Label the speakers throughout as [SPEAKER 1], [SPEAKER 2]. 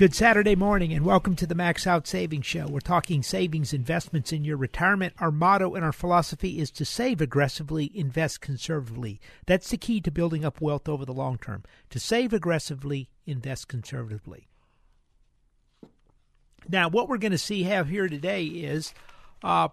[SPEAKER 1] Good Saturday morning and welcome to the Max Out Savings Show. We're talking savings investments in your retirement. Our motto and our philosophy is to save aggressively, invest conservatively. That's the key to building up wealth over the long term. To save aggressively, invest conservatively. Now, what we're going to see have here today is uh,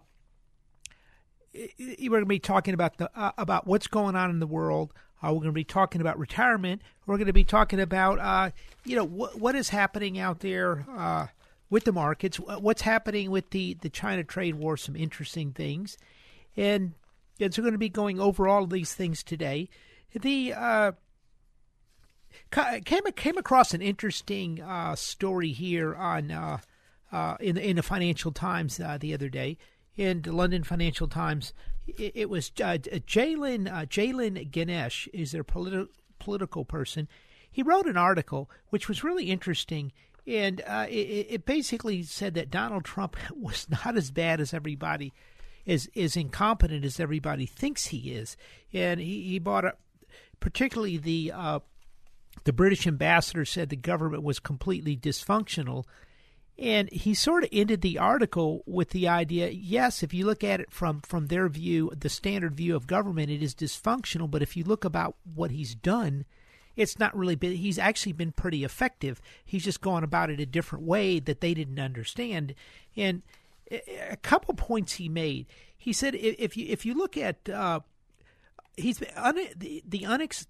[SPEAKER 1] we're going to be talking about the uh, about what's going on in the world, uh, we're going to be talking about retirement. We're going to be talking about, uh, you know, wh- what is happening out there uh, with the markets, what's happening with the, the China trade war, some interesting things. And, and so we're going to be going over all of these things today. The uh, came came across an interesting uh, story here on uh, in the, in the Financial Times the other day in the London Financial Times. It, it was uh, Janan uh, Janan Ganesh is their politi- political person. He wrote an article which was really interesting, and uh, it, it, basically said that Donald Trump was not as bad as everybody is as incompetent as everybody thinks he is, and he, he brought up particularly the uh, the British ambassador said the government was completely dysfunctional and he sort of ended the article with the idea yes, if you look at it from, from their view, the standard view of government, it is dysfunctional. But if you look about what he's done, it's not really been, he's actually been pretty effective. He's just gone about it a different way that they didn't understand. And a couple points he made. He said if you if you look at uh, he's un, the the unex,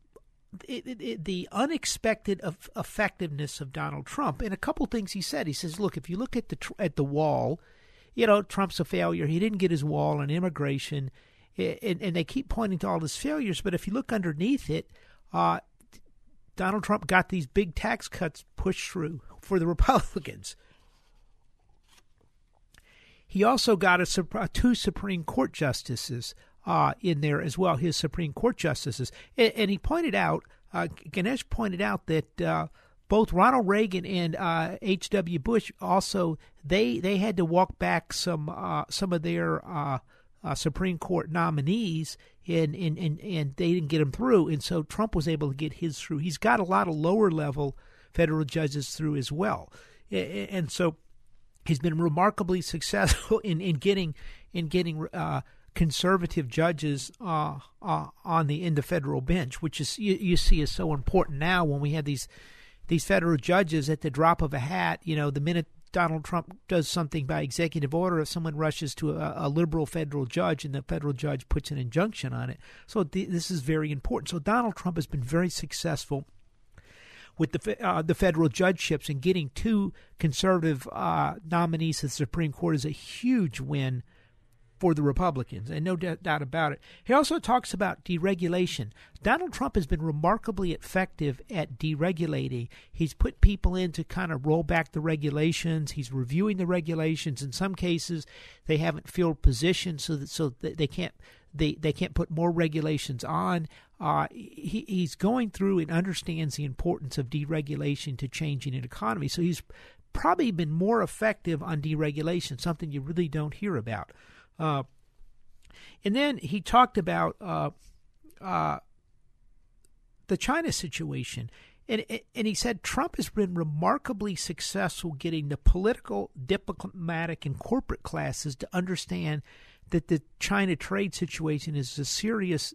[SPEAKER 1] it, it, it, the unexpected of effectiveness of Donald Trump. And a couple things he said. He says, "Look, if you look at the at the wall, you know Trump's a failure. He didn't get his wall on immigration, and, and they keep pointing to all his failures. But if you look underneath it, uh, Donald Trump got these big tax cuts pushed through for the Republicans." He also got a, two Supreme Court justices uh, in there as well, his Supreme Court justices. And, and he pointed out, uh, Ganesh pointed out that uh, both Ronald Reagan and H.W. Uh, Bush also they they had to walk back some uh, some of their uh, Supreme Court nominees, and, and and and they didn't get them through, and so Trump was able to get his through. He's got a lot of lower level federal judges through as well, and so he's been remarkably successful in, in getting in getting uh, conservative judges uh, uh, on the in the federal bench, which is you, you, see is so important now when we have these these federal judges at the drop of a hat. You know, the minute Donald Trump does something by executive order, if someone rushes to a, a liberal federal judge and the federal judge puts an injunction on it, so th- this is very important. So Donald Trump has been very successful with the uh, the federal judgeships and getting two conservative uh, nominees to the Supreme Court is a huge win for the Republicans, and no doubt about it. He also talks about deregulation. Donald Trump has been remarkably effective at deregulating. He's put people in to kind of roll back the regulations. He's reviewing the regulations. In some cases, they haven't filled positions, so that so that they can't they they can't put more regulations on. Uh, he, he's going through and understands the importance of deregulation to changing an economy. So he's probably been more effective on deregulation, something you really don't hear about. Uh, and then he talked about uh, uh, the China situation. And, and he said Trump has been remarkably successful getting the political, diplomatic, and corporate classes to understand that the China trade situation is a serious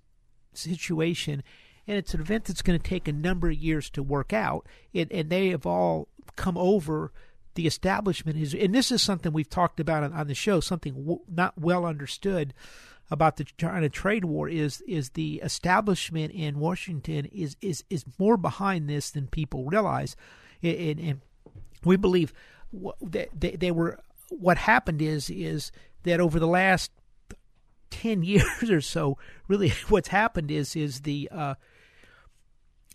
[SPEAKER 1] situation and it's an event that's going to take a number of years to work out. and they have all come over. The establishment is, and this is something we've talked about on, on the show, something w- not well understood about the China trade war is is the establishment in Washington is is is more behind this than people realize, and, and we believe that they, they were. What happened is is that over the last ten years or so, really, what's happened is is the uh,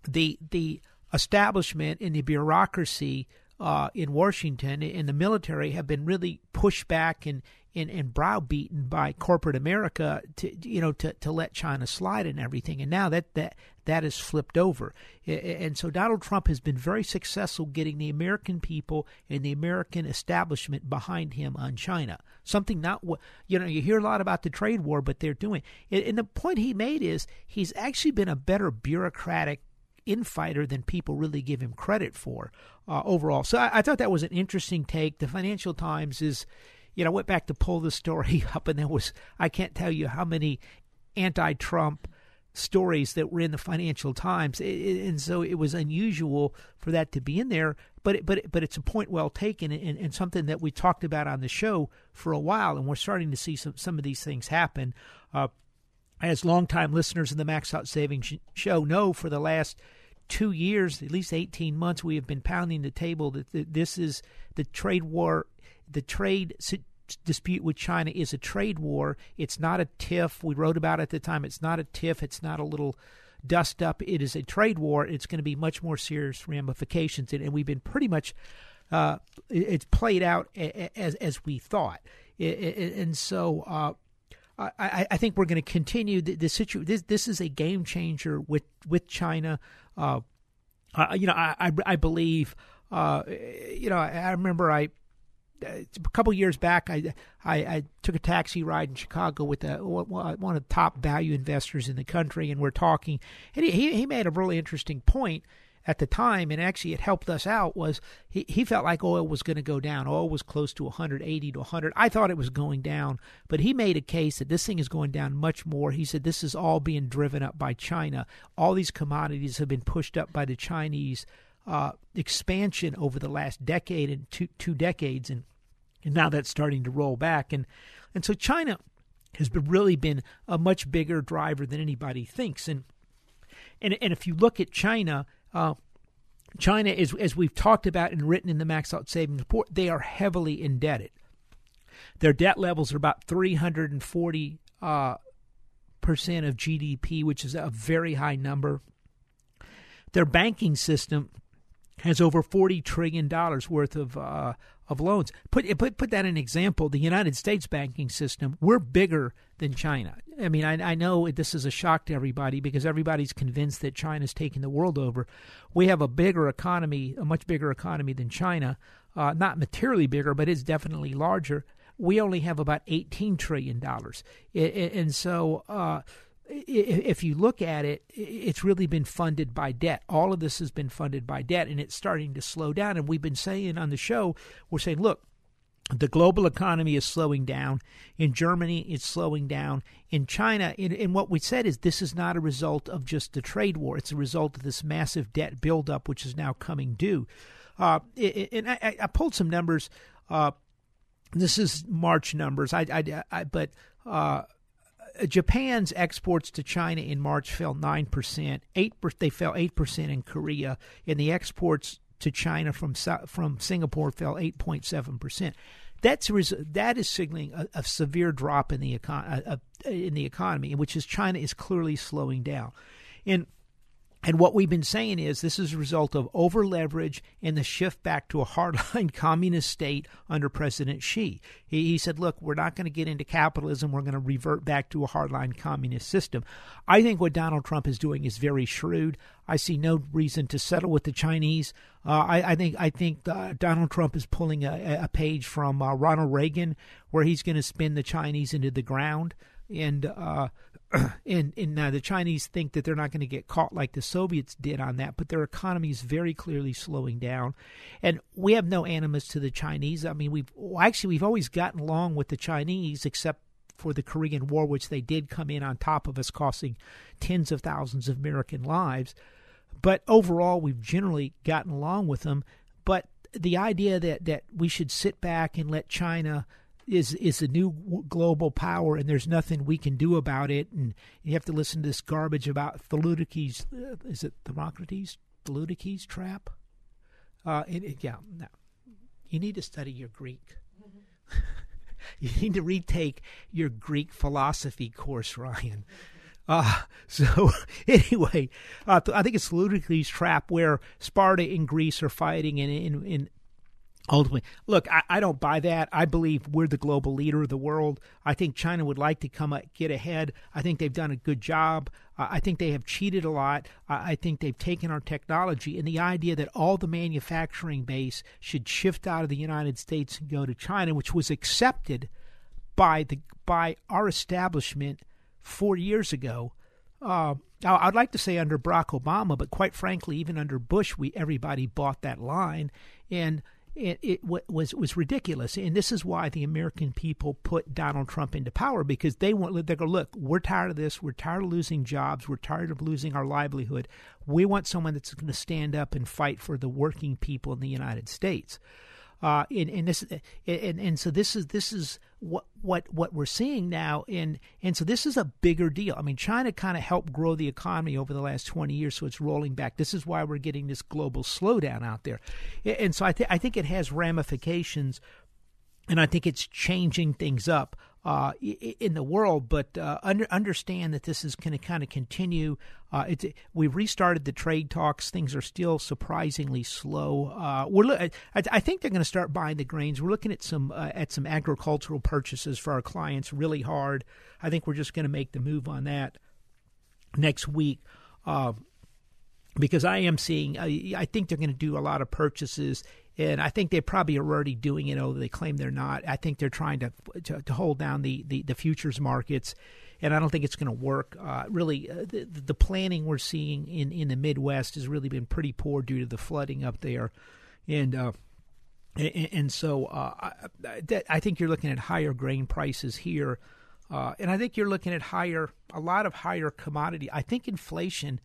[SPEAKER 1] the the establishment and the bureaucracy uh, in Washington and the military have been really pushed back and, and, and browbeaten by corporate America to you know to, to let China slide and everything. And now that that that is flipped over. And so Donald Trump has been very successful getting the American people and the American establishment behind him on China. Something not you know you hear a lot about the trade war, but they're doing. And the point he made is he's actually been a better bureaucratic infighter than people really give him credit for uh, overall. So I, I, thought that was an interesting take. The Financial Times is, you know, I went back to pull the story up, and there was I can't tell you how many anti-Trump stories that were in the Financial Times, and so it was unusual for that to be in there. But but but it's a point well taken, and, and something that we talked about on the show for a while, and we're starting to see some some of these things happen. Uh, as longtime listeners in the Max Out Savings show know, for the last two years, at least 18 months, we have been pounding the table that this is the trade war, the trade dispute with China is a trade war. It's not a tiff. We wrote about it at the time. It's not a tiff. It's not a little dust up. It is a trade war. It's going to be much more serious ramifications, and we've been pretty much. Uh, it's played out as as we thought, and so uh, I, I, think we're going to continue the, the situation. This, this is a game changer with with China. Uh, uh, you know, I I, I believe. Uh, you know, I, I remember I a couple years back, I, I, I took a taxi ride in Chicago with a, one of the top value investors in the country, and we're talking. And he he made a really interesting point at the time, and actually it helped us out, was he, he felt like oil was going to go down. Oil was close to 180 to 100. I thought it was going down, but he made a case that this thing is going down much more. He said this is all being driven up by China. All these commodities have been pushed up by the Chinese uh, expansion over the last decade and two, two decades, and, and now that's starting to roll back. And, and so China has been, really been a much bigger driver than anybody thinks. And and and if you look at China, uh, China is, as we've talked about and written in the Max Out Savings Report, they are heavily indebted. Their debt levels are about 340 uh, percent of GDP, which is a very high number. Their banking system has over 40 trillion dollars worth of uh, of loans. Put put put that in example. The United States banking system, we're bigger than China. I mean, I, I know this is a shock to everybody because everybody's convinced that China's taking the world over. We have a bigger economy, a much bigger economy than China. Uh, not materially bigger, but it's definitely larger. We only have about eighteen trillion dollars, and so. Uh, if you look at it, it's really been funded by debt. All of this has been funded by debt, and it's starting to slow down. And we've been saying on the show, we're saying, look, the global economy is slowing down. In Germany, it's slowing down. In China, and what we said is this is not a result of just the trade war. It's a result of this massive debt buildup, which is now coming due. Uh, and I, I, pulled some numbers. Uh, this is March numbers. I, I, I but uh, Japan's exports to China in March fell 9%. 8 they fell 8% in Korea and the exports to China from from Singapore fell 8.7%. That's that is signaling a, a severe drop in the econ- in the economy, which is China is clearly slowing down. And and what we've been saying is this is a result of over leverage and the shift back to a hardline communist state under President Xi. He, he said, look, we're not going to get into capitalism. We're going to revert back to a hardline communist system. I think what Donald Trump is doing is very shrewd. I see no reason to settle with the Chinese. Uh, I, I, think I think uh, Donald Trump is pulling a, a page from uh, Ronald Reagan, where he's going to spin the Chinese into the ground. And uh, and and now the Chinese think that they're not going to get caught like the Soviets did on that, but their economy is very clearly slowing down, and we have no animus to the Chinese. I mean, we've actually we've always gotten along with the Chinese, except for the Korean War, which they did come in on top of us, costing tens of thousands of American lives. But overall, we've generally gotten along with them. But the idea that, that we should sit back and let China is is a new global power and there's nothing we can do about it and you have to listen to this garbage about Thucydides uh, is it Thucydides Thucydides trap? Uh and, and yeah no. You need to study your Greek. You need to retake your Greek philosophy course Ryan. Uh, so anyway, uh, I think it's Thucydides' trap where Sparta and Greece are fighting, and in, in, ultimately, look, I, I, don't buy that. I believe we're the global leader of the world. I think China would like to come up, get ahead. I think they've done a good job. Uh, I think they have cheated a lot. I think they've taken our technology and the idea that all the manufacturing base should shift out of the United States and go to China, which was accepted by the by our establishment four years ago. Uh, I'd like to say under Barack Obama, but quite frankly, even under Bush, we everybody bought that line, and it, it was was ridiculous. And this is why the American people put Donald Trump into power because they want they go look, we're tired of this, we're tired of losing jobs, we're tired of losing our livelihood. We want someone that's going to stand up and fight for the working people in the United States. Uh, and, and this and, and so this is this is what what what we're seeing now and and so this is a bigger deal. I mean China kind of helped grow the economy over the last 20 years so it's rolling back. This is why we're getting this global slowdown out there. And so I think I think it has ramifications and I think it's changing things up uh, in the world. But uh, under, understand that this is going to kind of continue. Uh, we've restarted the trade talks. Things are still surprisingly slow. Uh, we're I, I, think they're going to start buying the grains. We're looking at some uh, at some agricultural purchases for our clients really hard. I think we're just going to make the move on that next week. Uh, because I am seeing, I think they're going to do a lot of purchases and I think they probably are already doing it, although they claim they're not. I think they're trying to to, to hold down the, the, the, futures markets, and I don't think it's going to work. Uh, really, uh, the, the planning we're seeing in, in the Midwest has really been pretty poor due to the flooding up there, and uh, and, and, so uh, I, I, think you're looking at higher grain prices here, uh, and I think you're looking at higher a lot of higher commodity. I think inflation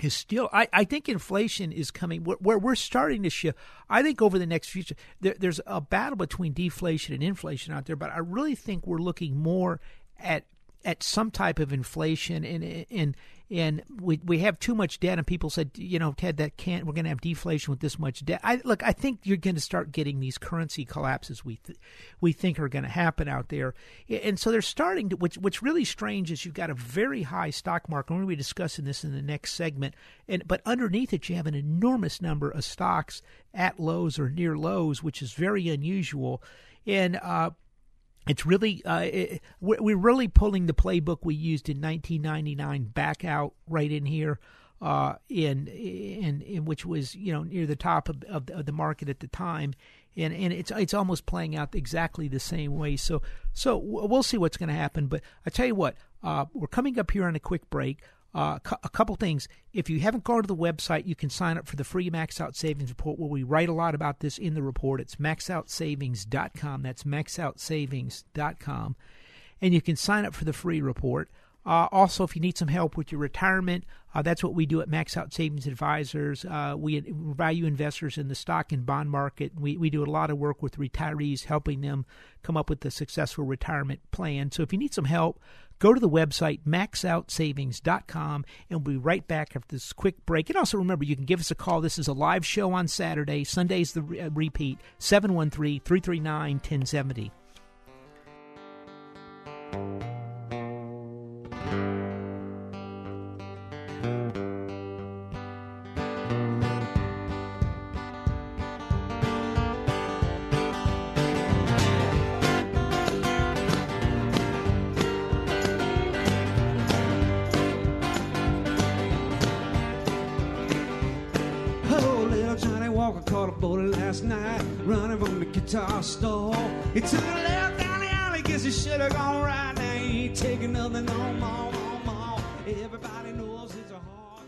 [SPEAKER 1] is still I, I think inflation is coming where, where, we're starting to shift. I think over the next future there, there's a battle between deflation and inflation out there but i really think we're looking more at at some type of inflation and and and we we have too much debt and people said you know Ted that can't we're going to have deflation with this much debt. I look I think you're going to start getting these currency collapses we th- we think are going to happen out there. And so they're starting to which what's really strange is you've got a very high stock market. We're going to be discussing this in the next segment. And but underneath it you have an enormous number of stocks at lows or near lows which is very unusual. And uh, it's really uh, it, we're really pulling the playbook we used in 1999 back out right in here uh, in, in in which was you know near the top of, of, of, the market at the time. And and it's it's almost playing out exactly the same way. So so we'll see what's going to happen. But I tell you what uh, we're coming up here on a quick break uh, a couple things. If you haven't gone to the website, you can sign up for the free Max Out Savings Report where we write a lot about this in the report. It's maxoutsavings.com. That's maxoutsavings.com. And you can sign up for the free report. Uh, also, if you need some help with your retirement, uh, that's what we do at Max Out Savings Advisors. Uh, we value investors in the stock and bond market. We, we do a lot of work with retirees, helping them come up with a successful retirement plan. So if you need some help, go to the website maxoutsavings.com and we'll be right back after this quick break. And also remember, you can give us a call. This is a live show on Saturday. Sunday's the re- uh, repeat 713 339 1070.
[SPEAKER 2] Last night, running from the guitar store. He took a left down the alley, Guess you should have gone right now. You ain't taking nothing no more, no more. Everybody knows it's a hard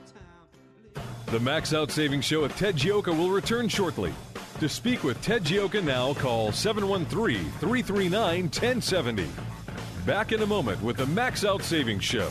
[SPEAKER 2] time.
[SPEAKER 3] The Max Out Savings Show with Ted Gioka will return shortly. To speak with Ted Gioka now, call 713 339 1070. Back in a moment with the Max Out Savings Show.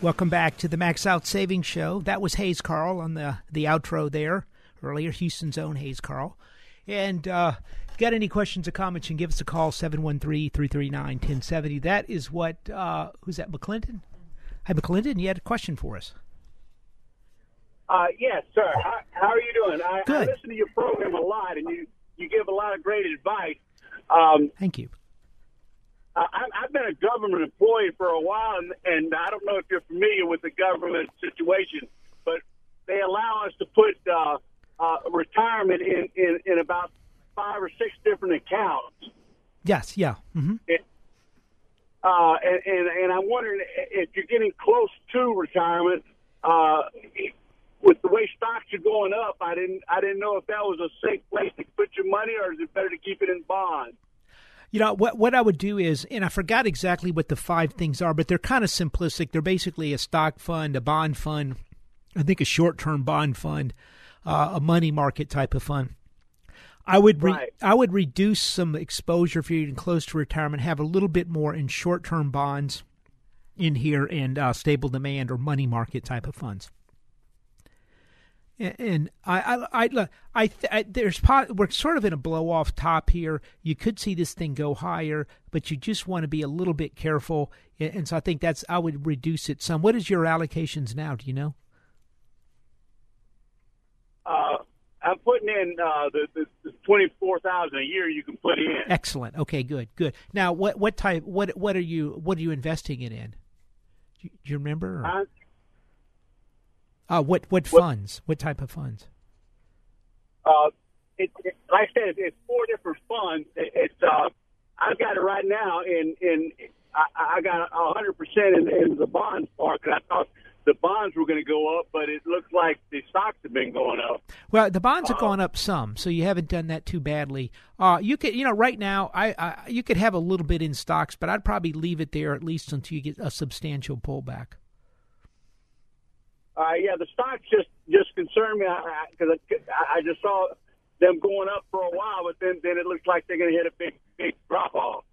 [SPEAKER 1] Welcome back to the Max Out Savings Show. That was Hayes Carll on the the outro there earlier. Houston's own Hayes Carll. And uh, got any questions or comments? You can give us a call 713-339-1070. That is what uh, who's that? McClinton. Hi, McClinton. You had a question for us.
[SPEAKER 4] Uh, yes, sir. How, how are you doing? I, I listen to your program a lot, and you you give a lot of great advice. Um,
[SPEAKER 1] Thank you.
[SPEAKER 4] I, I've been a government employee for a while, and, and I don't know if you're familiar with the government situation, but they allow us to put uh, uh, retirement in, in, in about five or six different accounts.
[SPEAKER 1] Yes, yeah. hmm
[SPEAKER 4] It, uh, and, and, and I'm wondering if you're getting close to retirement. Uh, with the way stocks are going up, I didn't I didn't know if that was a safe place to put your money, or is it better to keep it in bonds?
[SPEAKER 1] You know what? What I would do is, and I forgot exactly what the five things are, but they're kind of simplistic. They're basically a stock fund, a bond fund, I think a short-term bond fund, uh, a money market type of fund. I would re-
[SPEAKER 4] Right.
[SPEAKER 1] I would reduce some exposure if you're getting close to retirement. Have a little bit more in short-term bonds in here and uh, stable demand or money market type of funds. And- I, I, I, I, th- I there's po- we're sort of in a blow off top here. You could see this thing go higher, but you just want to be a little bit careful. And and so I think that's I would reduce it some. What is your allocations now? Do you know?
[SPEAKER 4] Uh, I'm putting in uh, the, the, the twenty four thousand a year. You can put in.
[SPEAKER 1] Excellent. Okay, good, good. Now, what what type? What what are you what are you investing it in? Do you, do you remember? or-
[SPEAKER 4] Uh,
[SPEAKER 1] Uh, what what funds? What type of funds?
[SPEAKER 4] uh, it, it, like I said, it's four different funds. It, it's uh, I've got it right now in in I, I got a hundred percent in, in the bonds part because I thought the bonds were going to go up, but it looks like the stocks have been going up.
[SPEAKER 1] Well, the bonds have gone up some, so you haven't done that too badly. Uh, you could, you know, right now, I, I you could have a little bit in stocks, but I'd probably leave it there at least until you get a substantial pullback.
[SPEAKER 4] Uh, yeah, the stocks just just concern me because I, I, I just saw them going up for a while, but then then it looks like they're going to hit a big big drop off.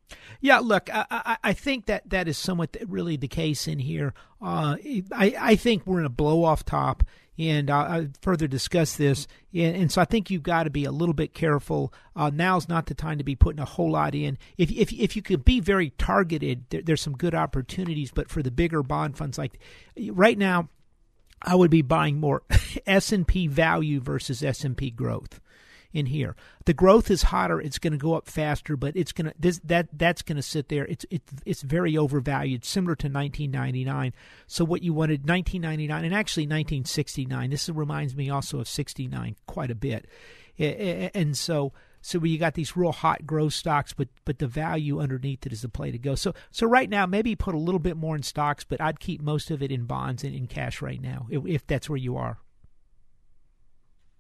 [SPEAKER 1] Yeah, look, I, I, I think that that is somewhat really the case in here. Uh, I, I think we're in a blow off top, and uh, I'll further discuss this. And, and, so I think you've got to be a little bit careful. Uh, now's not the time to be putting a whole lot in. If if if you could be very targeted, there, there's some good opportunities. But for the bigger bond funds, like right now, I would be buying more S and P value versus S and P growth in here. The growth is hotter; it's going to go up faster, but it's going to this that that's going to sit there. It's it's it's very overvalued, similar to 1999. So what you wanted 1999 and actually 1969. This reminds me also of 69 quite a bit, and so so you got these real hot growth stocks, but but the value underneath it is the play to go. So so right now maybe put a little bit more in stocks, but I'd keep most of it in bonds and in cash right now if, if that's where you are.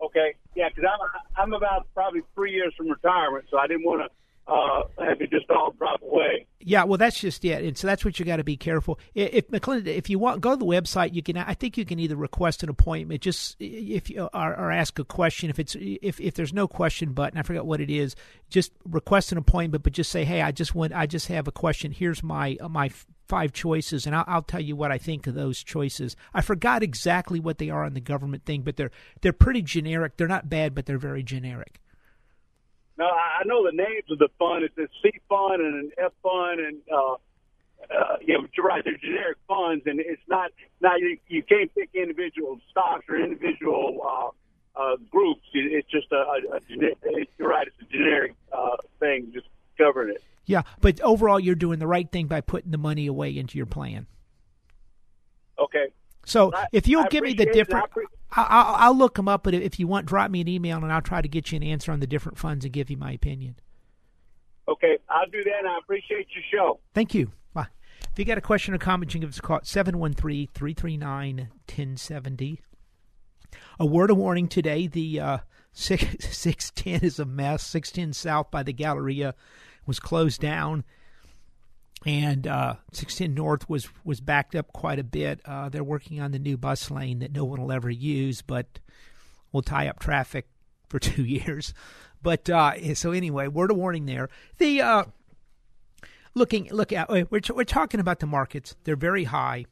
[SPEAKER 4] Okay, yeah, because I'm I'm about probably three years from retirement, so I didn't want to uh, have it just all drop away.
[SPEAKER 1] Yeah, well, that's just it, and so that's what you got to be careful. If McClendon, if you want, go to the website. You can, I think, you can either request an appointment, just if you or, or ask a question. If it's if if there's no question button, I forget what it is. Just request an appointment, but just say, hey, I just want, I just have a question. Here's my my five choices, and I'll, I'll, tell you what I think of those choices. I forgot exactly what they are on the government thing, but they're they're pretty generic. They're not bad, but they're very generic.
[SPEAKER 4] No, I know the names of the fund. It's a C fund and an F fund, and uh, uh, but you're right. They're generic funds, and it's not not you, you can't pick individual stocks or individual uh, uh, groups. It's just a, a, a generic. You're right. It's a generic uh, thing, just covering it.
[SPEAKER 1] Yeah, but overall, you're doing the right thing by putting the money away into your plan.
[SPEAKER 4] Okay.
[SPEAKER 1] So
[SPEAKER 4] I,
[SPEAKER 1] if you'll
[SPEAKER 4] I
[SPEAKER 1] give me the different,
[SPEAKER 4] pre-
[SPEAKER 1] I'll, I'll look them up. But if you want, drop me an email and I'll try to get you an answer on the different funds and give you my opinion.
[SPEAKER 4] Okay, I'll do that. and I appreciate your show.
[SPEAKER 1] Thank you. Bye. If you got a question or comment, you can give us a call at 713 339 1070. A word of warning today the uh, 6, 610 is a mess. 610 South by the Galleria was closed down and uh, 16 North was was backed up quite a bit. Uh, they're working on the new bus lane that no one will ever use, but will tie up traffic for two years. But uh, so anyway, word of warning there. The uh, looking look at we're we're talking about the markets. They're very high.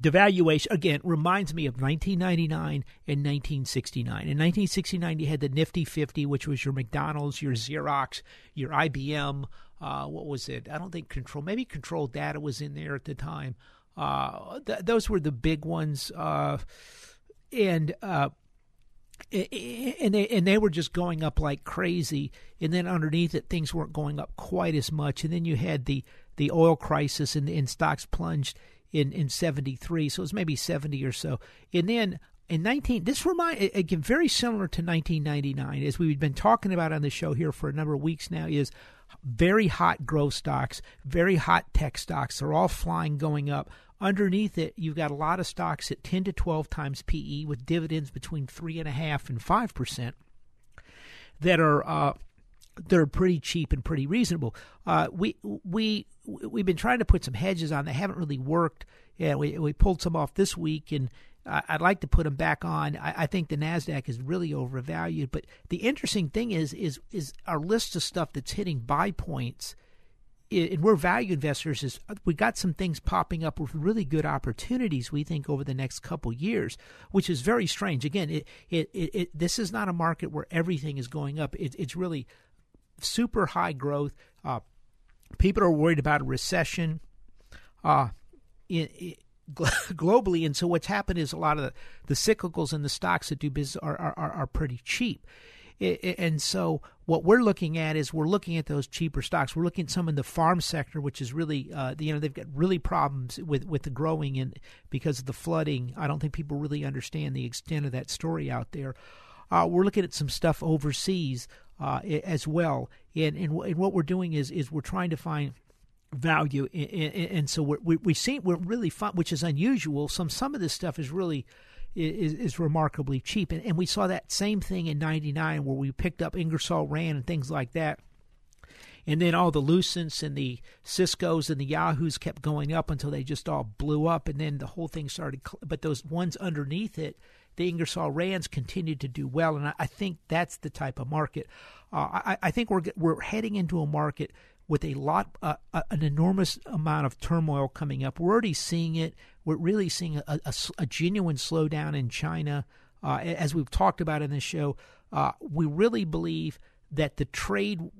[SPEAKER 1] The valuation again reminds me of 1999 and 1969. In 1969, you had the Nifty 50, which was your McDonald's, your Xerox, your IBM, uh, what was it? I don't think control. Maybe control data was in there at the time. Uh, th- those were the big ones, uh, and uh, and they and they were just going up like crazy. And then underneath it, things weren't going up quite as much. And then you had the the oil crisis, and, and stocks plunged in in seventy three. So it was maybe seventy or so. And then in 19 this remind again very similar to 1999 as we've been talking about on the show here for a number of weeks now is very hot growth stocks, very hot tech stocks. They're all flying, going up. Underneath it, you've got a lot of stocks at 10 to 12 times PE with dividends between 3.5 and 5% that are. Uh, they're pretty cheap and pretty reasonable. Uh, we we we've been trying to put some hedges on. They haven't really worked. Yeah, we we pulled some off this week, and I'd like to put them back on. I, I, think the Nasdaq is really overvalued. But the interesting thing is, is, is our list of stuff that's hitting buy points. And we're value investors. Is we got some things popping up with really good opportunities. We think over the next couple years, which is very strange. Again, it, it, it, it this is not a market where everything is going up. It, it's really super high growth. Uh, people are worried about a recession. Uh, it, globally. And so what's happened is a lot of the, the cyclicals and the stocks that do business are, are, are pretty cheap. And so, what we're looking at is we're looking at those cheaper stocks. We're looking at some in the farm sector, which is really, uh, you know, they've got really problems with with the growing and because of the flooding. I don't think people really understand the extent of that story out there. Uh, we're looking at some stuff overseas uh, as well, and, and and what we're doing is is we're trying to find value, and so we're, we we see we're really fun, which is unusual. Some some of this stuff is really is, is remarkably cheap, and, and we saw that same thing in '99 where we picked up Ingersoll Rand and things like that. and then all the Lucents and the Cisco's and the Yahoos kept going up until they just all blew up, and then the whole thing started. But those ones underneath it, the Ingersoll Rands continued to do well, and I, I think that's the type of market. Uh, I, I think we're we're heading into a market with a lot, uh, an enormous amount of turmoil coming up. We're already seeing it. We're really seeing a, a, a genuine slowdown in China. Uh, as we've talked about in this show, uh, we really believe that the trade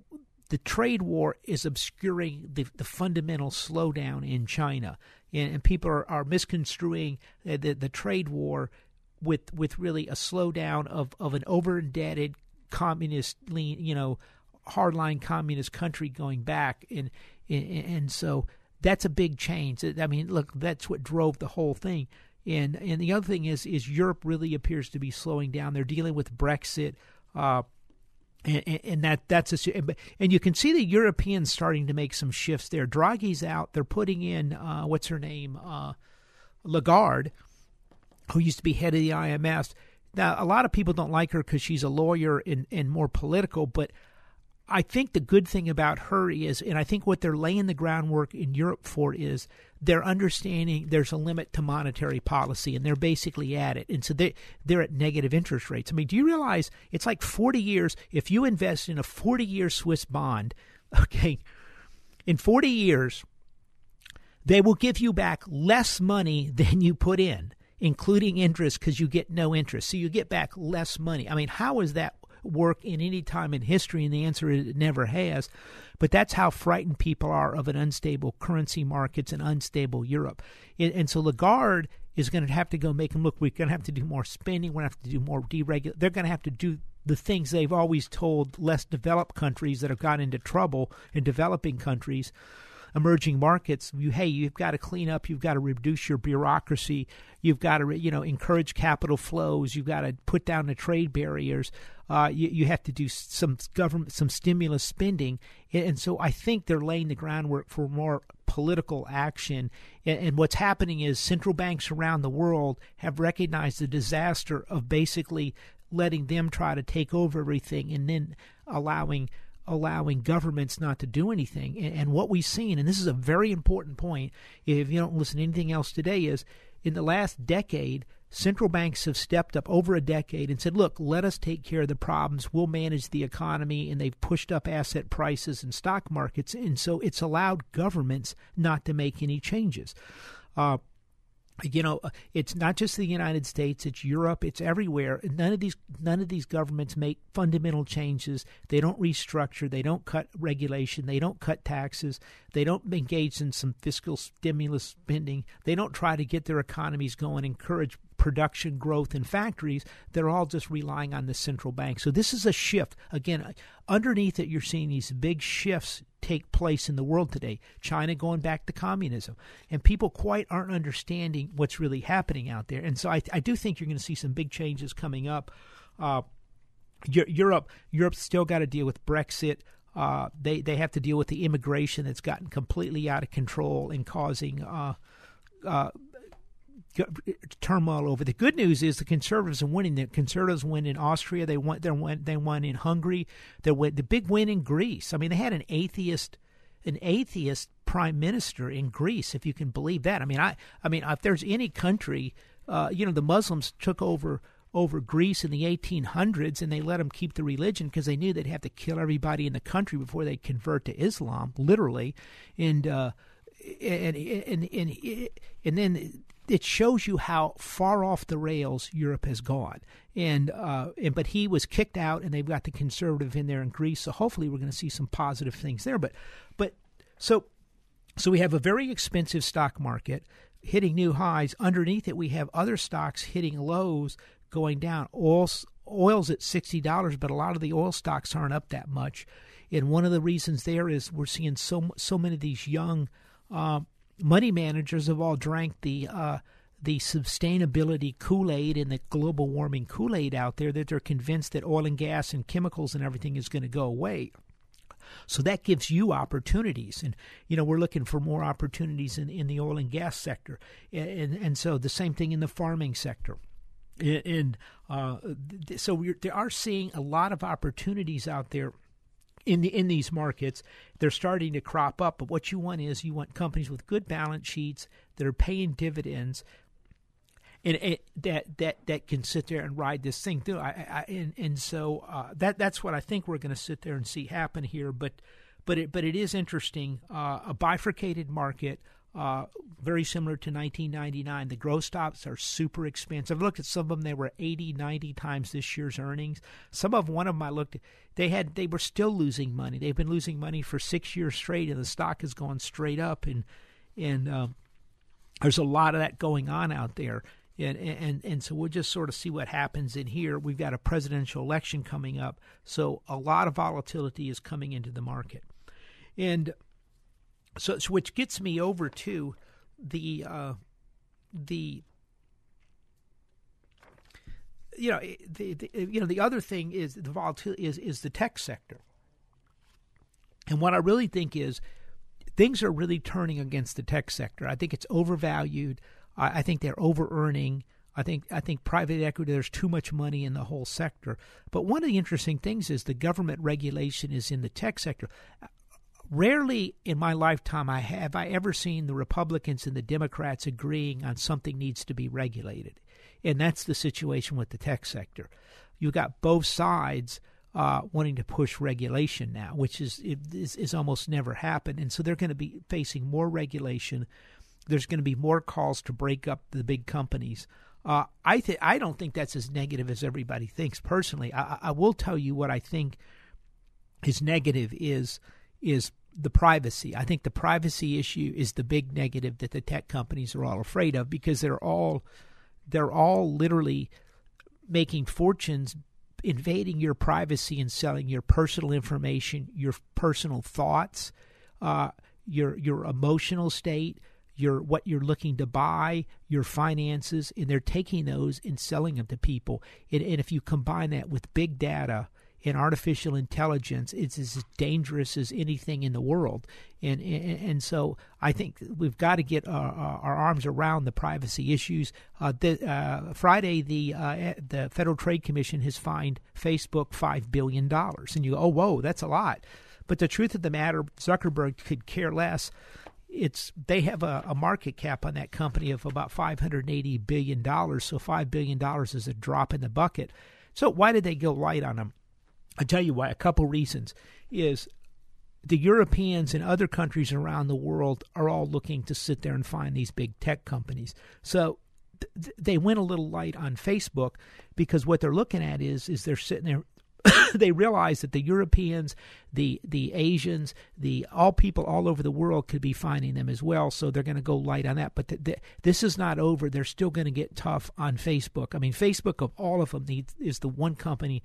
[SPEAKER 1] the trade war is obscuring the, the fundamental slowdown in China, and, and people are, are misconstruing the, the, the trade war with with really a slowdown of, of an over indebted communist lean you know hardline communist country going back and, and and so that's a big change. I mean, look, that's what drove the whole thing. And and the other thing is is Europe really appears to be slowing down. They're dealing with Brexit. Uh, and, and, that that's a and you can see the Europeans starting to make some shifts there. Draghi's out; they're putting in uh, what's her name, uh, Lagarde, who used to be head of the IMF. Now, a lot of people don't like her because she's a lawyer and, and more political, but I think the good thing about her is, and I think what they're laying the groundwork in Europe for is they're understanding there's a limit to monetary policy, and they're basically at it. And so they they're at negative interest rates. I mean, do you realize it's like 40 years? If you invest in a 40 year Swiss bond, okay, in 40 years, they will give you back less money than you put in, including interest, because you get no interest. So you get back less money. I mean, how is that work in any time in history? And the answer is it never has. But that's how frightened people are of an unstable currency markets and unstable Europe. And, so Lagarde is going to have to go make them look. We're going to have to do more spending. We're going to have to do more deregulate. They're going to have to do the things they've always told less developed countries that have got into trouble in developing countries emerging markets, you hey, you've got to clean up, you've got to reduce your bureaucracy, you've got to you know encourage capital flows, you've got to put down the trade barriers. Uh, you, you have to do some government, some stimulus spending, and so I think they're laying the groundwork for more political action. And, and what's happening is central banks around the world have recognized the disaster of basically letting them try to take over everything and then allowing allowing governments not to do anything. And, and, what we've seen, and this is a very important point, if you don't listen to anything else today, is in the last decade, central banks have stepped up over a decade and said, look, let us take care of the problems. We'll manage the economy. And they've pushed up asset prices and stock markets. And so it's allowed governments not to make any changes. Uh, you know uh, it's not just the united states it's europe it's everywhere none of these none of these governments make fundamental changes they don't restructure they don't cut regulation they don't cut taxes they don't engage in some fiscal stimulus spending they don't try to get their economies going encourage production growth in factories, they're all just relying on the central bank. So this is a shift. Again, underneath it, you're seeing these big shifts take place in the world today. China going back to communism, and people quite aren't understanding what's really happening out there. And so I, I do think you're going to see some big changes coming up. Uh, Europe, Europe's still got to deal with Brexit. Uh, they they have to deal with the immigration that's gotten completely out of control and causing uh, uh, turmoil over. The good news is the conservatives are winning. The conservatives win in Austria. They won. They won. They won in Hungary. They won the big win in Greece. I mean, they had an atheist, an atheist prime minister in Greece, if you can believe that. I mean, I, I mean, if there's any country, uh, you know, the Muslims took over over Greece in the 1800s, and they let them keep the religion because they knew they'd have to kill everybody in the country before they convert to Islam, literally, and. Uh, and and and and then it shows you how far off the rails Europe has gone. And uh, and but he was kicked out, and they've got the conservative in there in Greece. So hopefully we're going to see some positive things there. But but so so we have a very expensive stock market hitting new highs. Underneath it, we have other stocks hitting lows, going down. Oil oil's at sixty dollars, but a lot of the oil stocks aren't up that much. And one of the reasons there is we're seeing so so many of these young uh, money managers have all drank the uh, the sustainability Kool Aid and the global warming Kool Aid out there that they're convinced that oil and gas and chemicals and everything is going to go away. So that gives you opportunities, and you know we're looking for more opportunities in, in the oil and gas sector, and and so the same thing in the farming sector. And uh, so we there are seeing a lot of opportunities out there in the in these markets. They're starting to crop up, but what you want is you want companies with good balance sheets that are paying dividends. And that that that can sit there and ride this thing through. I, I and and so uh, that that's what I think we're going to sit there and see happen here. But but it but it is interesting. Uh, a bifurcated market, uh, very similar to 1999. The growth stocks are super expensive. Look at some of them; they were 80, 90 times this year's earnings. Some of one of them I looked they had they were still losing money. They've been losing money for six years straight, and the stock has gone straight up. And and um, there's a lot of that going on out there. And, and and so we'll just sort of see what happens in here. We've got a presidential election coming up, so a lot of volatility is coming into the market, and so, so which gets me over to the uh, the you know the, the you know the other thing is the volatility is is the tech sector, and what I really think is things are really turning against the tech sector. I think it's overvalued. I, I think they're over earning. I think I think private equity. There's too much money in the whole sector. But one of the interesting things is the government regulation is in the tech sector. Rarely in my lifetime I have I ever seen the Republicans and the Democrats agreeing on something needs to be regulated, and that's the situation with the tech sector. You've got both sides uh, wanting to push regulation now, which is, is is almost never happened, and so they're going to be facing more regulation. There's going to be more calls to break up the big companies. Uh, I th- I don't think that's as negative as everybody thinks. Personally, I, I will tell you what I think is negative is is the privacy. I think the privacy issue is the big negative that the tech companies are all afraid of because they're all they're all literally making fortunes invading your privacy and selling your personal information, your personal thoughts, uh, your your emotional state, your what you're looking to buy, your finances, and they're taking those and selling them to people. And, and if you combine that with big data and artificial intelligence, it's as dangerous as anything in the world. And and, and so I think we've got to get our, our arms around the privacy issues. Uh, the, uh, Friday, the uh, the Federal Trade Commission has fined Facebook five billion dollars, and you go, oh whoa, that's a lot. But the truth of the matter, Zuckerberg could care less it's they have a, a, market cap on that company of about 580 billion dollars so 5 billion dollars is a drop in the bucket so why did they go light on them i tell you why a couple reasons is the Europeans and other countries around the world are all looking to sit there and find these big tech companies. So th- they went a little light on Facebook because what they're looking at is is they're sitting there they realize that the Europeans, the the Asians, the all people all over the world could be finding them as well. So they're going to go light on that. But the, the, this is not over. They're still going to get tough on Facebook. I mean, Facebook of all of them needs, is the one company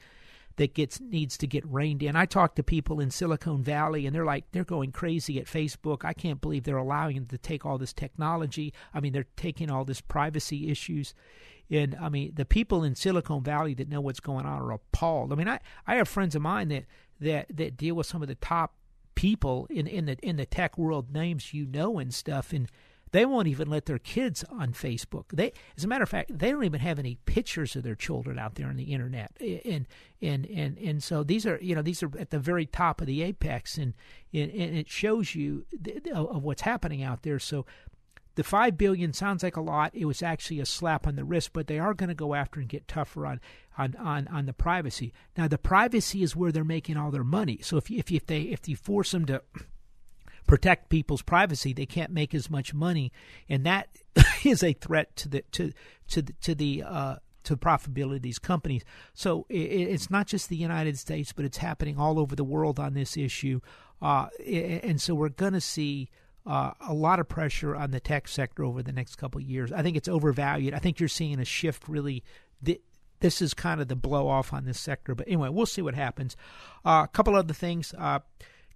[SPEAKER 1] that gets needs to get reined in. I talk to people in Silicon Valley and they're like they're going crazy at Facebook. I can't believe they're allowing them to take all this technology. I mean, they're taking all this privacy issues. And I mean, the people in Silicon Valley that know what's going on are appalled. I mean, I, I have friends of mine that, that, that deal with some of the top people in, in the in the tech world, names you know and stuff, and they won't even let their kids on Facebook. They, as a matter of fact, they don't even have any pictures of their children out there on the internet. And and and and so these are you know these are at the very top of the apex, and and, and it shows you of what's happening out there. So the five billion sounds like a lot. It was actually a slap on the wrist, but they are going to go after and get tougher on, on, on, on the privacy. Now, the privacy is where they're making all their money. So if if, if they if you force them to protect people's privacy, they can't make as much money, and that is a threat to the to to the, to the uh, to profitability of these companies. So it, it's not just the United States, but it's happening all over the world on this issue, uh, and so we're going to see uh, a lot of pressure on the tech sector over the next couple of years. I think it's overvalued. I think you're seeing a shift really. this is kind of the blow off on this sector. But anyway, we'll see what happens. Uh, a couple other things uh,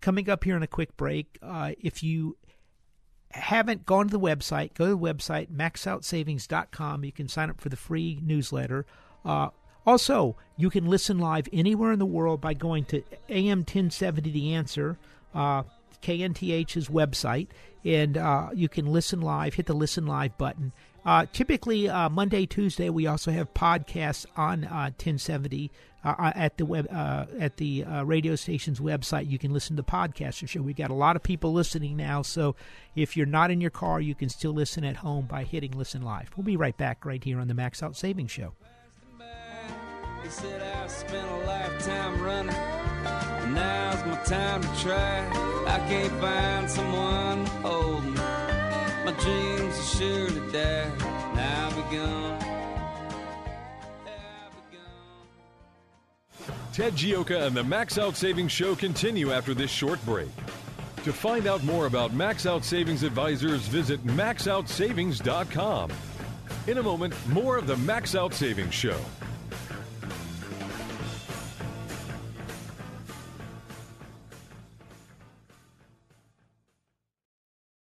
[SPEAKER 1] coming up here in a quick break. Uh, if you haven't gone to the website, go to the website, maxoutsavings.com. You can sign up for the free newsletter. Uh, also, you can listen live anywhere in the world by going to AM 1070 The Answer. Uh, KNTH's website, and uh, you can listen live. Hit the listen live button. Uh, typically, uh, Monday, Tuesday, we also have podcasts on uh, 1070 uh, at the web uh, at the uh, radio station's website. You can listen to podcasts podcast show. We've got a lot of people listening now, so if you're not in your car, you can still listen at home by hitting Listen Live. We'll be right back right here on the Max Out Savings Show.
[SPEAKER 2] He said I spent a lifetime running. Now's my time to try. I can't find someone holding. My dreams are sure to die. Now I'll be gone.
[SPEAKER 3] Ted Gioka and the Max Out Savings Show continue after this short break. To find out more about Max Out Savings Advisors, visit maxoutsavings.com. In a moment, more of the Max Out Savings Show.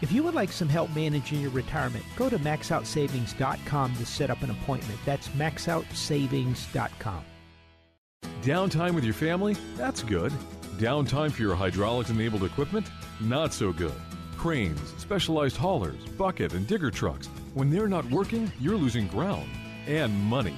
[SPEAKER 1] If you would like some help managing your retirement, go to maxoutsavings.com to set up an appointment. That's maxoutsavings.com.
[SPEAKER 3] Downtime with your family? That's good. Downtime for your hydraulics enabled equipment? Not so good. Cranes, specialized haulers, bucket, and digger trucks. When they're not working, you're losing ground and money.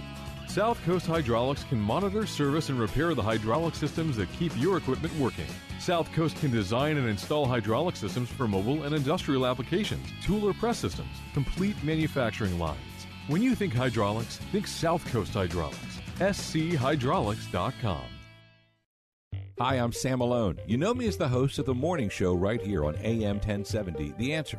[SPEAKER 3] South Coast Hydraulics can monitor, service, and repair the hydraulic systems that keep your equipment working. South Coast can design and install hydraulic systems for mobile and industrial applications, tool or press systems, complete manufacturing lines. When you think hydraulics, think South Coast Hydraulics. schydraulics.com.
[SPEAKER 5] Hi, I'm Sam Malone. You know me as the host of the morning show right here on AM 1070, The Answer.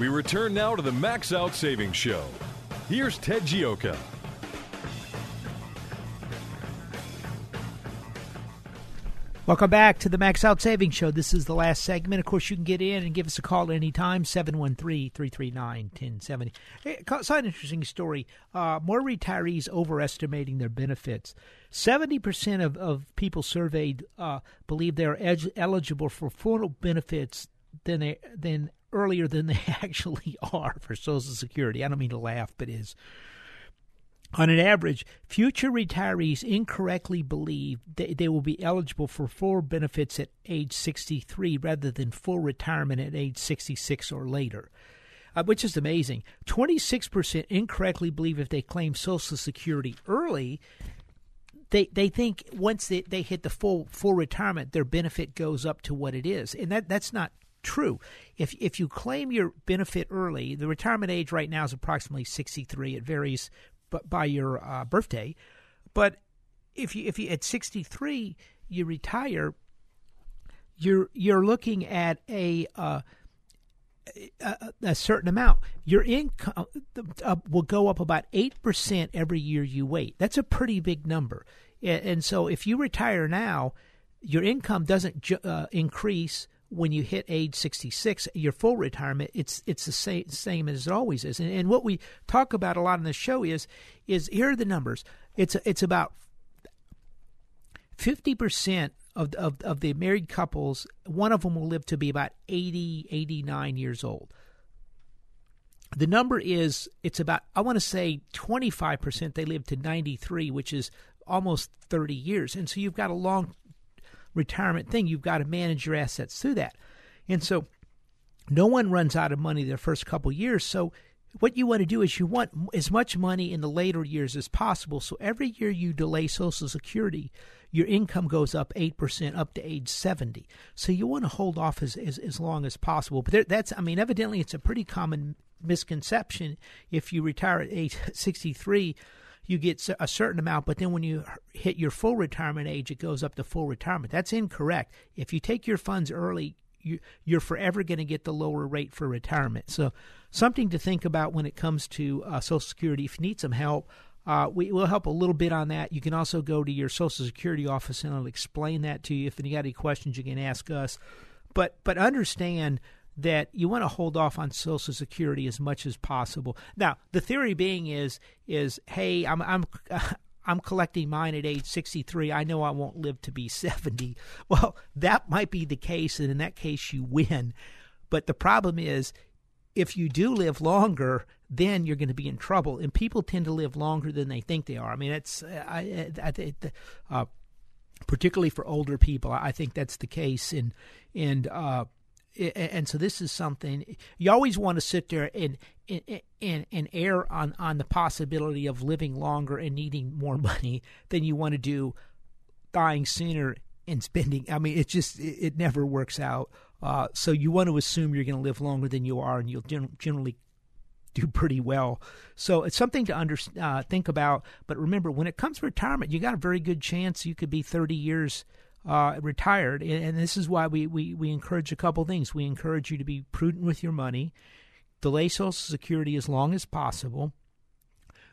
[SPEAKER 3] We return now to the Max Out Savings Show. Here's Ted Gioka.
[SPEAKER 1] Welcome back to the Max Out Savings Show. This is the last segment. Of course, you can get in and give us a call anytime, 713-339-1070. Hey, Saw an interesting story. Uh, more retirees overestimating their benefits. 70% of, of people surveyed uh, believe they're ed- eligible for full benefits than, they, than earlier than they actually are for Social Security. I don't mean to laugh, but is. On an average, future retirees incorrectly believe they, they will be eligible for full benefits at age 63 rather than full retirement at age 66 or later, uh, which is amazing. 26% incorrectly believe if they claim Social Security early, they, they think once they, they hit the full full retirement, their benefit goes up to what it is, and that that's not true. If if you claim your benefit early, the retirement age right now is approximately 63. It varies by your uh, birthday, but if you if you at 63 you retire, you're you're looking at a uh, a, a, certain amount. Your income uh, will go up about eight percent every year you wait. That's a pretty big number, and so if you retire now, your income doesn't ju- uh, increase when you hit age 66, your full retirement, it's it's the same same as it always is. And, and what we talk about a lot in the show is is here are the numbers. It's it's about 50% of, of of the married couples, one of them will live to be about 80 89 years old. The number is it's about I want to say 25% they live to 93, which is almost 30 years. And so you've got a long retirement thing, you've got to manage your assets through that. And so no one runs out of money their first couple years. So what you want to do is you want as much money in the later years as possible. So every year you delay Social Security, your income goes up 8% up to age 70. So you want to hold off as, as, as long as possible. But there, that's, I mean, evidently it's a pretty common misconception. If you retire at age 63, you get a certain amount, but then when you hit your full retirement age, it goes up to full retirement. That's incorrect. If you take your funds early, you, you're forever going to get the lower rate for retirement. So, something to think about when it comes to uh, Social Security. If you need some help, uh, we will help a little bit on that. You can also go to your Social Security office and I'll explain that to you. If you got any questions, you can ask us. But but understand that you want to hold off on Social Security as much as possible. Now, the theory being is is hey, I'm I'm I'm collecting mine at age 63. I know I won't live to be 70. Well, that might be the case, and in that case, you win. But the problem is, if you do live longer, then you're going to be in trouble. And people tend to live longer than they think they are. I mean, it's I, I, I uh, particularly for older people. I think that's the case. And and uh, and so this is something you always want to sit there and and and err on on the possibility of living longer and needing more money than you want to do dying sooner and spending i mean it just it, it never works out. Uh, so you want to assume you're going to live longer than you are and you'll gen- generally do pretty well. So it's something to under, uh, think about but remember when it comes to retirement you got a very good chance you could be 30 years uh, retired. And, this is why we, we, we encourage a couple things. We encourage you to be prudent with your money, delay Social Security as long as possible,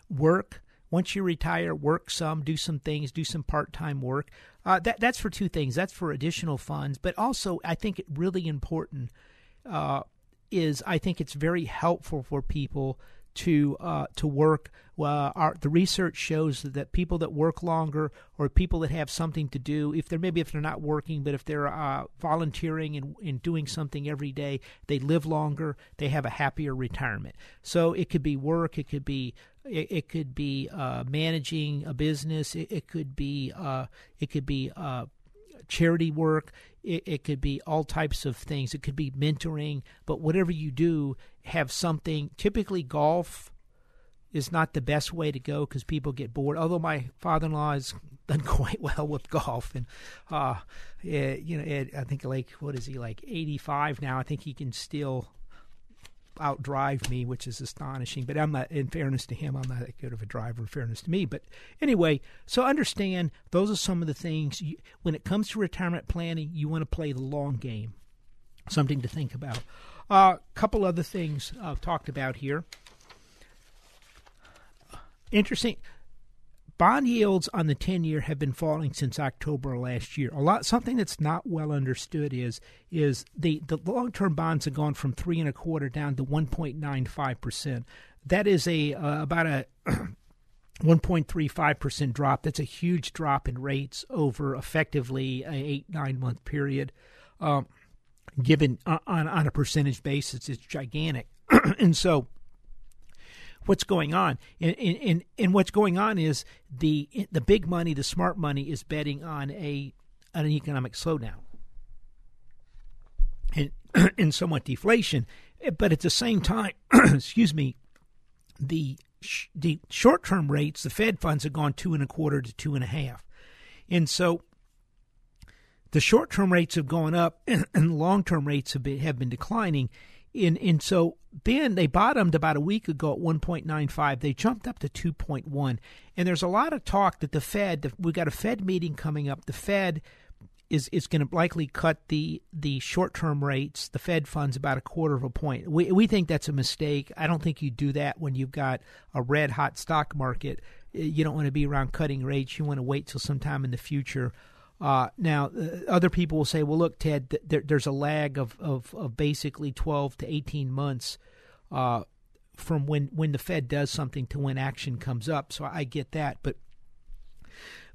[SPEAKER 1] work. Once you retire, work some, do some things, do some part time work. Uh, that that's for two things. That's for additional funds, but also I think it really important uh, is I think it's very helpful for people to uh, to work. Uh, our, the research shows that people that work longer or people that have something to do, if they're maybe if they're not working, but if they're uh, volunteering and, and doing something every day, they live longer. They have a happier retirement. So it could be work. It could be it, it could be uh, managing a business. It, it could be uh, it could be uh, charity work. It, it, could be all types of things. It could be mentoring, but whatever you do, have something. Typically, golf is not the best way to go because people get bored. Although my father-in-law has done quite well with golf, and uh, it, you know, it, I think like what is he like eighty-five now? I think he can still outdrive me, which is astonishing. But I'm not, in fairness to him, I'm not that good of a driver. In fairness to me, but anyway, so understand those are some of the things. You, when it comes to retirement planning, you want to play the long game. Something to think about. A uh, couple other things I've talked about here. Interesting. Bond yields on the 10 year have been falling since October last year. A lot something that's not well understood is is the, the long term bonds have gone from three and a quarter down to 1.95 percent. That is a uh, about a 1.35 percent drop. That's a huge drop in rates over effectively a eight nine month period. Um, given on on a percentage basis it's gigantic and so what's going on. And, and and what's going on is the the big money the smart money is betting on a an economic slowdown. And and somewhat deflation. But at the same time excuse me the the short term rates the fed funds have gone two and a quarter to two and a half. And so the short term rates have gone up and long term rates have been, have been declining. And, and so then they bottomed about a week ago at 1.95. They jumped up to 2.1. And there's a lot of talk that the Fed, we've got a Fed meeting coming up. The Fed is is going to likely cut the the short term rates, the Fed funds about a quarter of a point. We we think that's a mistake. I don't think you do that when you've got a red hot stock market. You don't want to be around cutting rates. You want to wait till sometime in the future. Uh, now, uh, other people will say, well, look, Ted, th- there, there's a lag of, of, of, basically 12 to 18 months uh, from when, when the Fed does something to when action comes up. So I get that. But,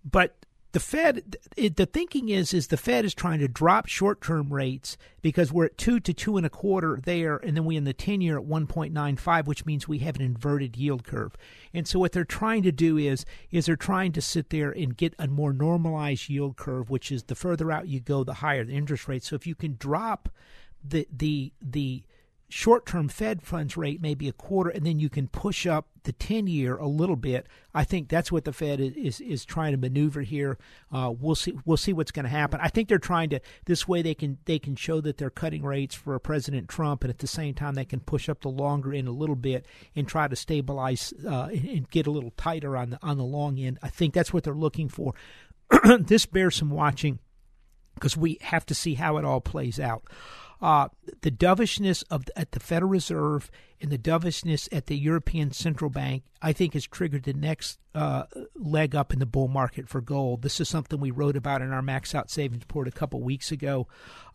[SPEAKER 1] but the Fed, it, the thinking is, is the Fed is trying to drop short-term rates because we're at two to two and a quarter there, and then we in the ten-year at one point nine five, which means we have an inverted yield curve. And so what they're trying to do is, is they're trying to sit there and get a more normalized yield curve, which is the further out you go, the higher the interest rate. So if you can drop the the the short term Fed funds rate may be a quarter, and then you can push up the 10 year a little bit. I think that's what the Fed is, is, is trying to maneuver here. Uh, we'll see we'll see what's going to happen. I think they're trying to this way they can they can show that they're cutting rates for President Trump, and at the same time they can push up the longer end a little bit and try to stabilize uh, and get a little tighter on the on the long end. I think that's what they're looking for. this bears some watching because we have to see how it all plays out. Uh, the dovishness of at the Federal Reserve and the dovishness at the European Central Bank, I think, has triggered the next uh, leg up in the bull market for gold. This is something we wrote about in our Max Out Savings Report a couple weeks ago.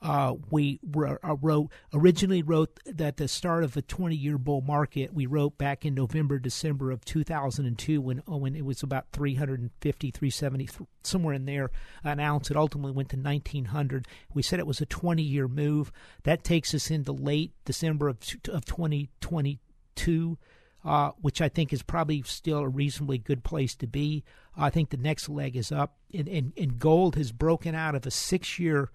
[SPEAKER 1] Uh, we uh, wrote originally wrote that the start of a 20-year bull market. We wrote back in November, December of 2002 when oh, when it was about 350, 370, somewhere in there an ounce. It ultimately went to 1900. We said it was a 20-year move. That takes us into late December of of 2022 uh, which I think is probably still a reasonably good place to be. I think the next leg is up, and, and, and gold has broken out of a six year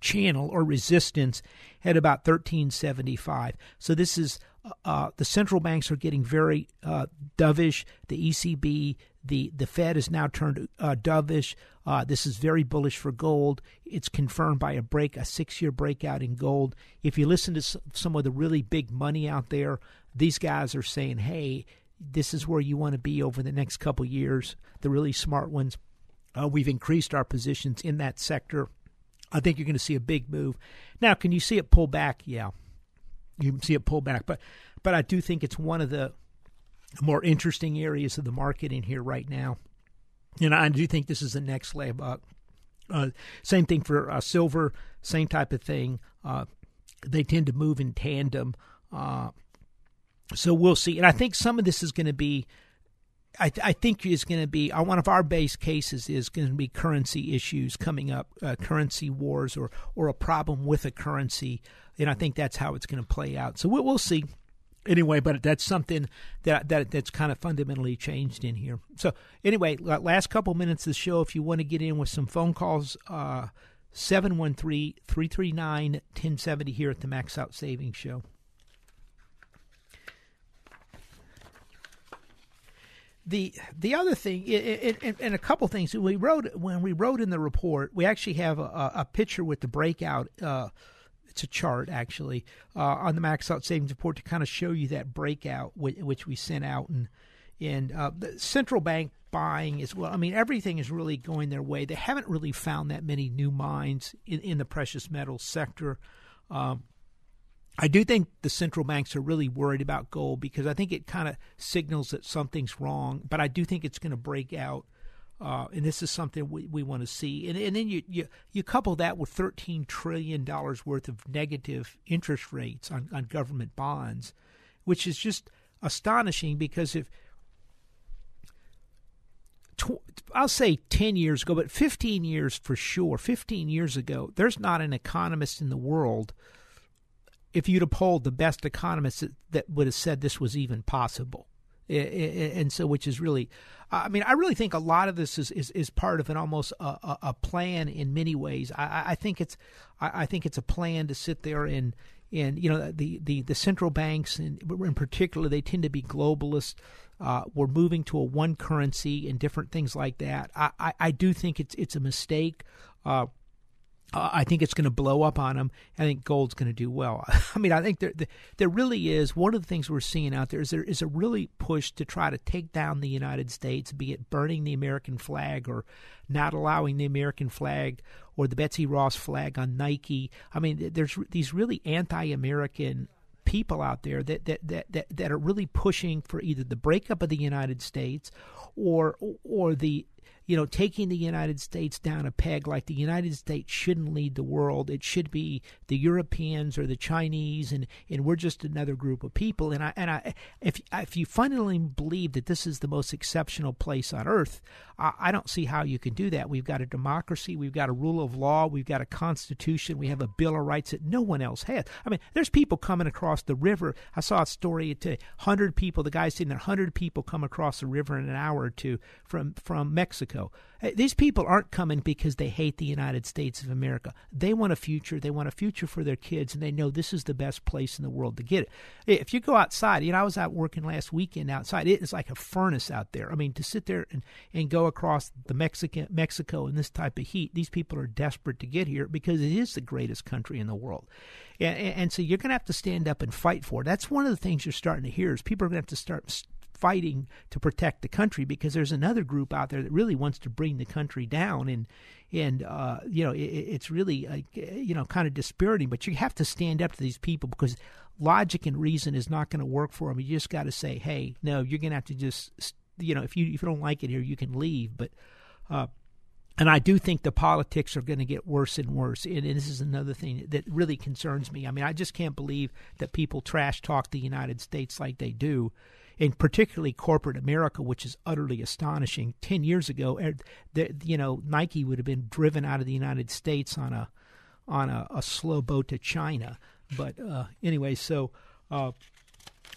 [SPEAKER 1] channel or resistance at about 1375. So this is uh, the central banks are getting very uh, dovish. The ECB, the the Fed has now turned uh, dovish. Uh, this is very bullish for gold. It's confirmed by a break, a six year breakout in gold. If you listen to some of the really big money out there, these guys are saying, hey, this is where you want to be over the next couple years. The really smart ones. Uh, we've increased our positions in that sector. I think you're going to see a big move. Now, can you see it pull back? Yeah, you can see it pull back, but but I do think it's one of the more interesting areas of the market in here right now. And I do think this is the next up. Uh, same thing for uh, silver, same type of thing. Uh, they tend to move in tandem. Uh, so we'll see. And I think some of this is going to be, I, th- I think is going to be, uh, one of our base cases is going to be currency issues coming up, uh, currency wars or, or a problem with a currency. And I think that's how it's going to play out. So we'll, we'll see. Anyway, but that's something that, that that's kind of fundamentally changed in here. So anyway, last couple minutes of the show, if you want to get in with some phone calls, uh, 713-339-1070 here at the Max Out Savings Show. The the other thing and a couple things. We wrote when we wrote in the report we actually have a, a picture with the breakout uh, it's a chart actually uh, on the max out savings report to kind of show you that breakout which we sent out and and uh, the central bank buying as well i mean everything is really going their way. They haven't really found that many new mines in, in the precious metals sector. Um, I do think the central banks are really worried about gold because I think it kind of signals that something's wrong. But I do think it's going to break out, uh, and this is something we, we want to see. And, and then you, you you couple that with thirteen trillion dollars worth of negative interest rates on, on government bonds, which is just astonishing because if I'll say 10 years ago, but 15 years for sure, 15 years ago, there's not an economist in the world if you'd have polled the best economists that, would have said this was even possible. And so, which is really, I mean, I really think a lot of this is is, is part of an almost a, a plan in many ways. I, I think it's, I think it's a plan to sit there and and you know the the, the central banks and in particular they tend to be globalists. Uh, we're moving to a one currency and different things like that. I, I, I do think it's it's a mistake. Uh, uh, I think it's going to blow up on them. I think gold's going to do well. I mean, I think there, there really is one of the things we're seeing out there is there is a really push to try to take down the United States, be it burning the American flag or not allowing the American flag or the Betsy Ross flag on Nike. I mean, there's these really anti-American people out there that that, that, that, that are really pushing for either the breakup of the United States or or the you know, taking the United States down a peg like the United States shouldn't lead the world. It should be the Europeans or the Chinese, and, and we're just another group of people. And I and I, if if you fundamentally believe that this is the most exceptional place on earth, I, I don't see how you can do that. We've got a democracy, we've got a rule of law, we've got a constitution, we have a bill of rights that no one else has. I mean, there's people coming across the river. I saw a story to hundred people. The guy saying that hundred people come across the river in an hour or two from from Mexico Mexico. These people aren't coming because they hate the United States of America. They want a future. They want a future for their kids, and they know this is the best place in the world to get it. If you go outside, you know, I was out working last weekend outside. It is like a furnace out there. I mean, to sit there and, and go across the Mexican Mexico in this type of heat, these people are desperate to get here because it is the greatest country in the world. And, and so you're going to have to stand up and fight for it. That's one of the things you're starting to hear is people are going to have to start fighting to protect the country because there's another group out there that really wants to bring the country down and and uh, you know it, it's really uh, you know kind of dispiriting but you have to stand up to these people because logic and reason is not going to work for them you just got to say hey no you're going to have to just you know if you if you don't like it here you can leave but uh, and I do think the politics are going to get worse and worse. And, and, this is another thing that really concerns me. I mean, I just can't believe that people trash talk the United States like they do and particularly corporate America, which is utterly astonishing. Ten years ago, er, you know, Nike would have been driven out of the United States on a on a, a slow boat to China. But uh, anyway, so uh,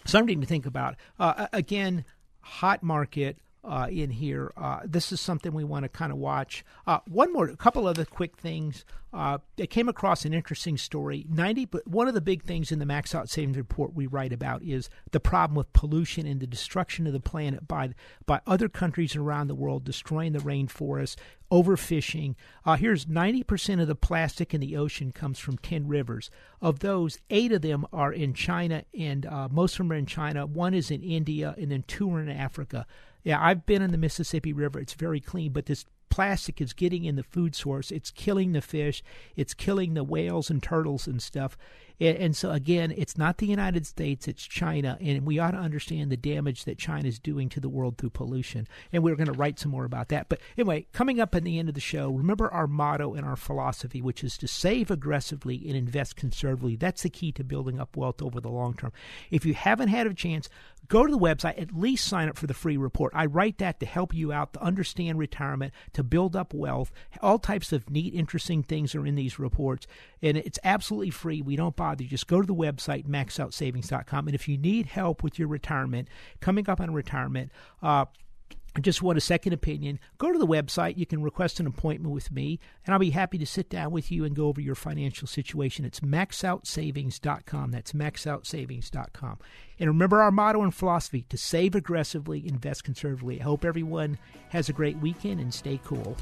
[SPEAKER 1] something to think about. Uh, again, hot market uh, in here. Uh, this is something we want to kind of watch. Uh, one more, a couple other quick things. Uh, I came across an interesting story. Ninety, but one of the big things in the Max Out Savings Report we write about is the problem with pollution and the destruction of the planet by by other countries around the world destroying the rainforest, overfishing. Uh, here's 90% of the plastic in the ocean comes from 10 rivers. Of those, eight of them are in China, and uh, most of them are in China. One is in India, and then two are in Africa. Yeah, I've been in the Mississippi River. It's very clean, but this plastic is getting in the food source. It's killing the fish. It's killing the whales and turtles and stuff. And, so, again, it's not the United States, it's China. And we ought to understand the damage that China is doing to the world through pollution. And we're going to write some more about that. But anyway, coming up at the end of the show, remember our motto and our philosophy, which is to save aggressively and invest conservatively. That's the key to building up wealth over the long term. If you haven't had a chance, go to the website, at least sign up for the free report. I write that to help you out, to understand retirement, to build up wealth. All types of neat, interesting things are in these reports. And it's absolutely free. We don't bother. You just go to the website, maxoutsavings.com. And if you need help with your retirement, coming up on retirement, uh, just want a second opinion, go to the website. You can request an appointment with me, and I'll be happy to sit down with you and go over your financial situation. It's maxoutsavings.com. That's maxoutsavings.com. And remember our motto and philosophy to save aggressively, invest conservatively. I hope everyone has a great weekend and stay cool.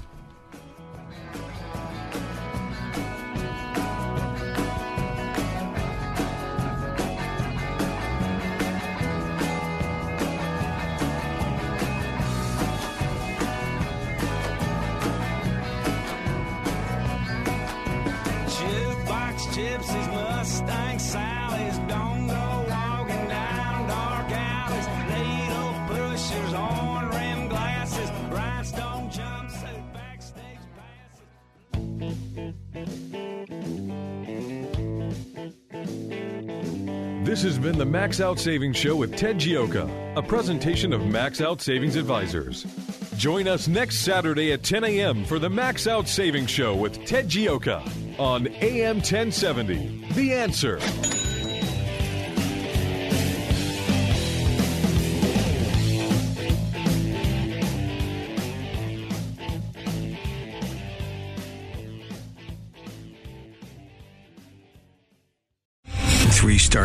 [SPEAKER 1] Gypsies, Mustang don't go walking down dark alleys, needle pushers, rim glasses, rhinestone jumpsuit, backstage
[SPEAKER 3] passes. This has been the Max Out Savings Show with Ted Gioka, a presentation of Max Out Savings Advisors. Join us next Saturday at 10 a.m. for the Max Out Savings Show with Ted Gioka on AM 1070. The answer.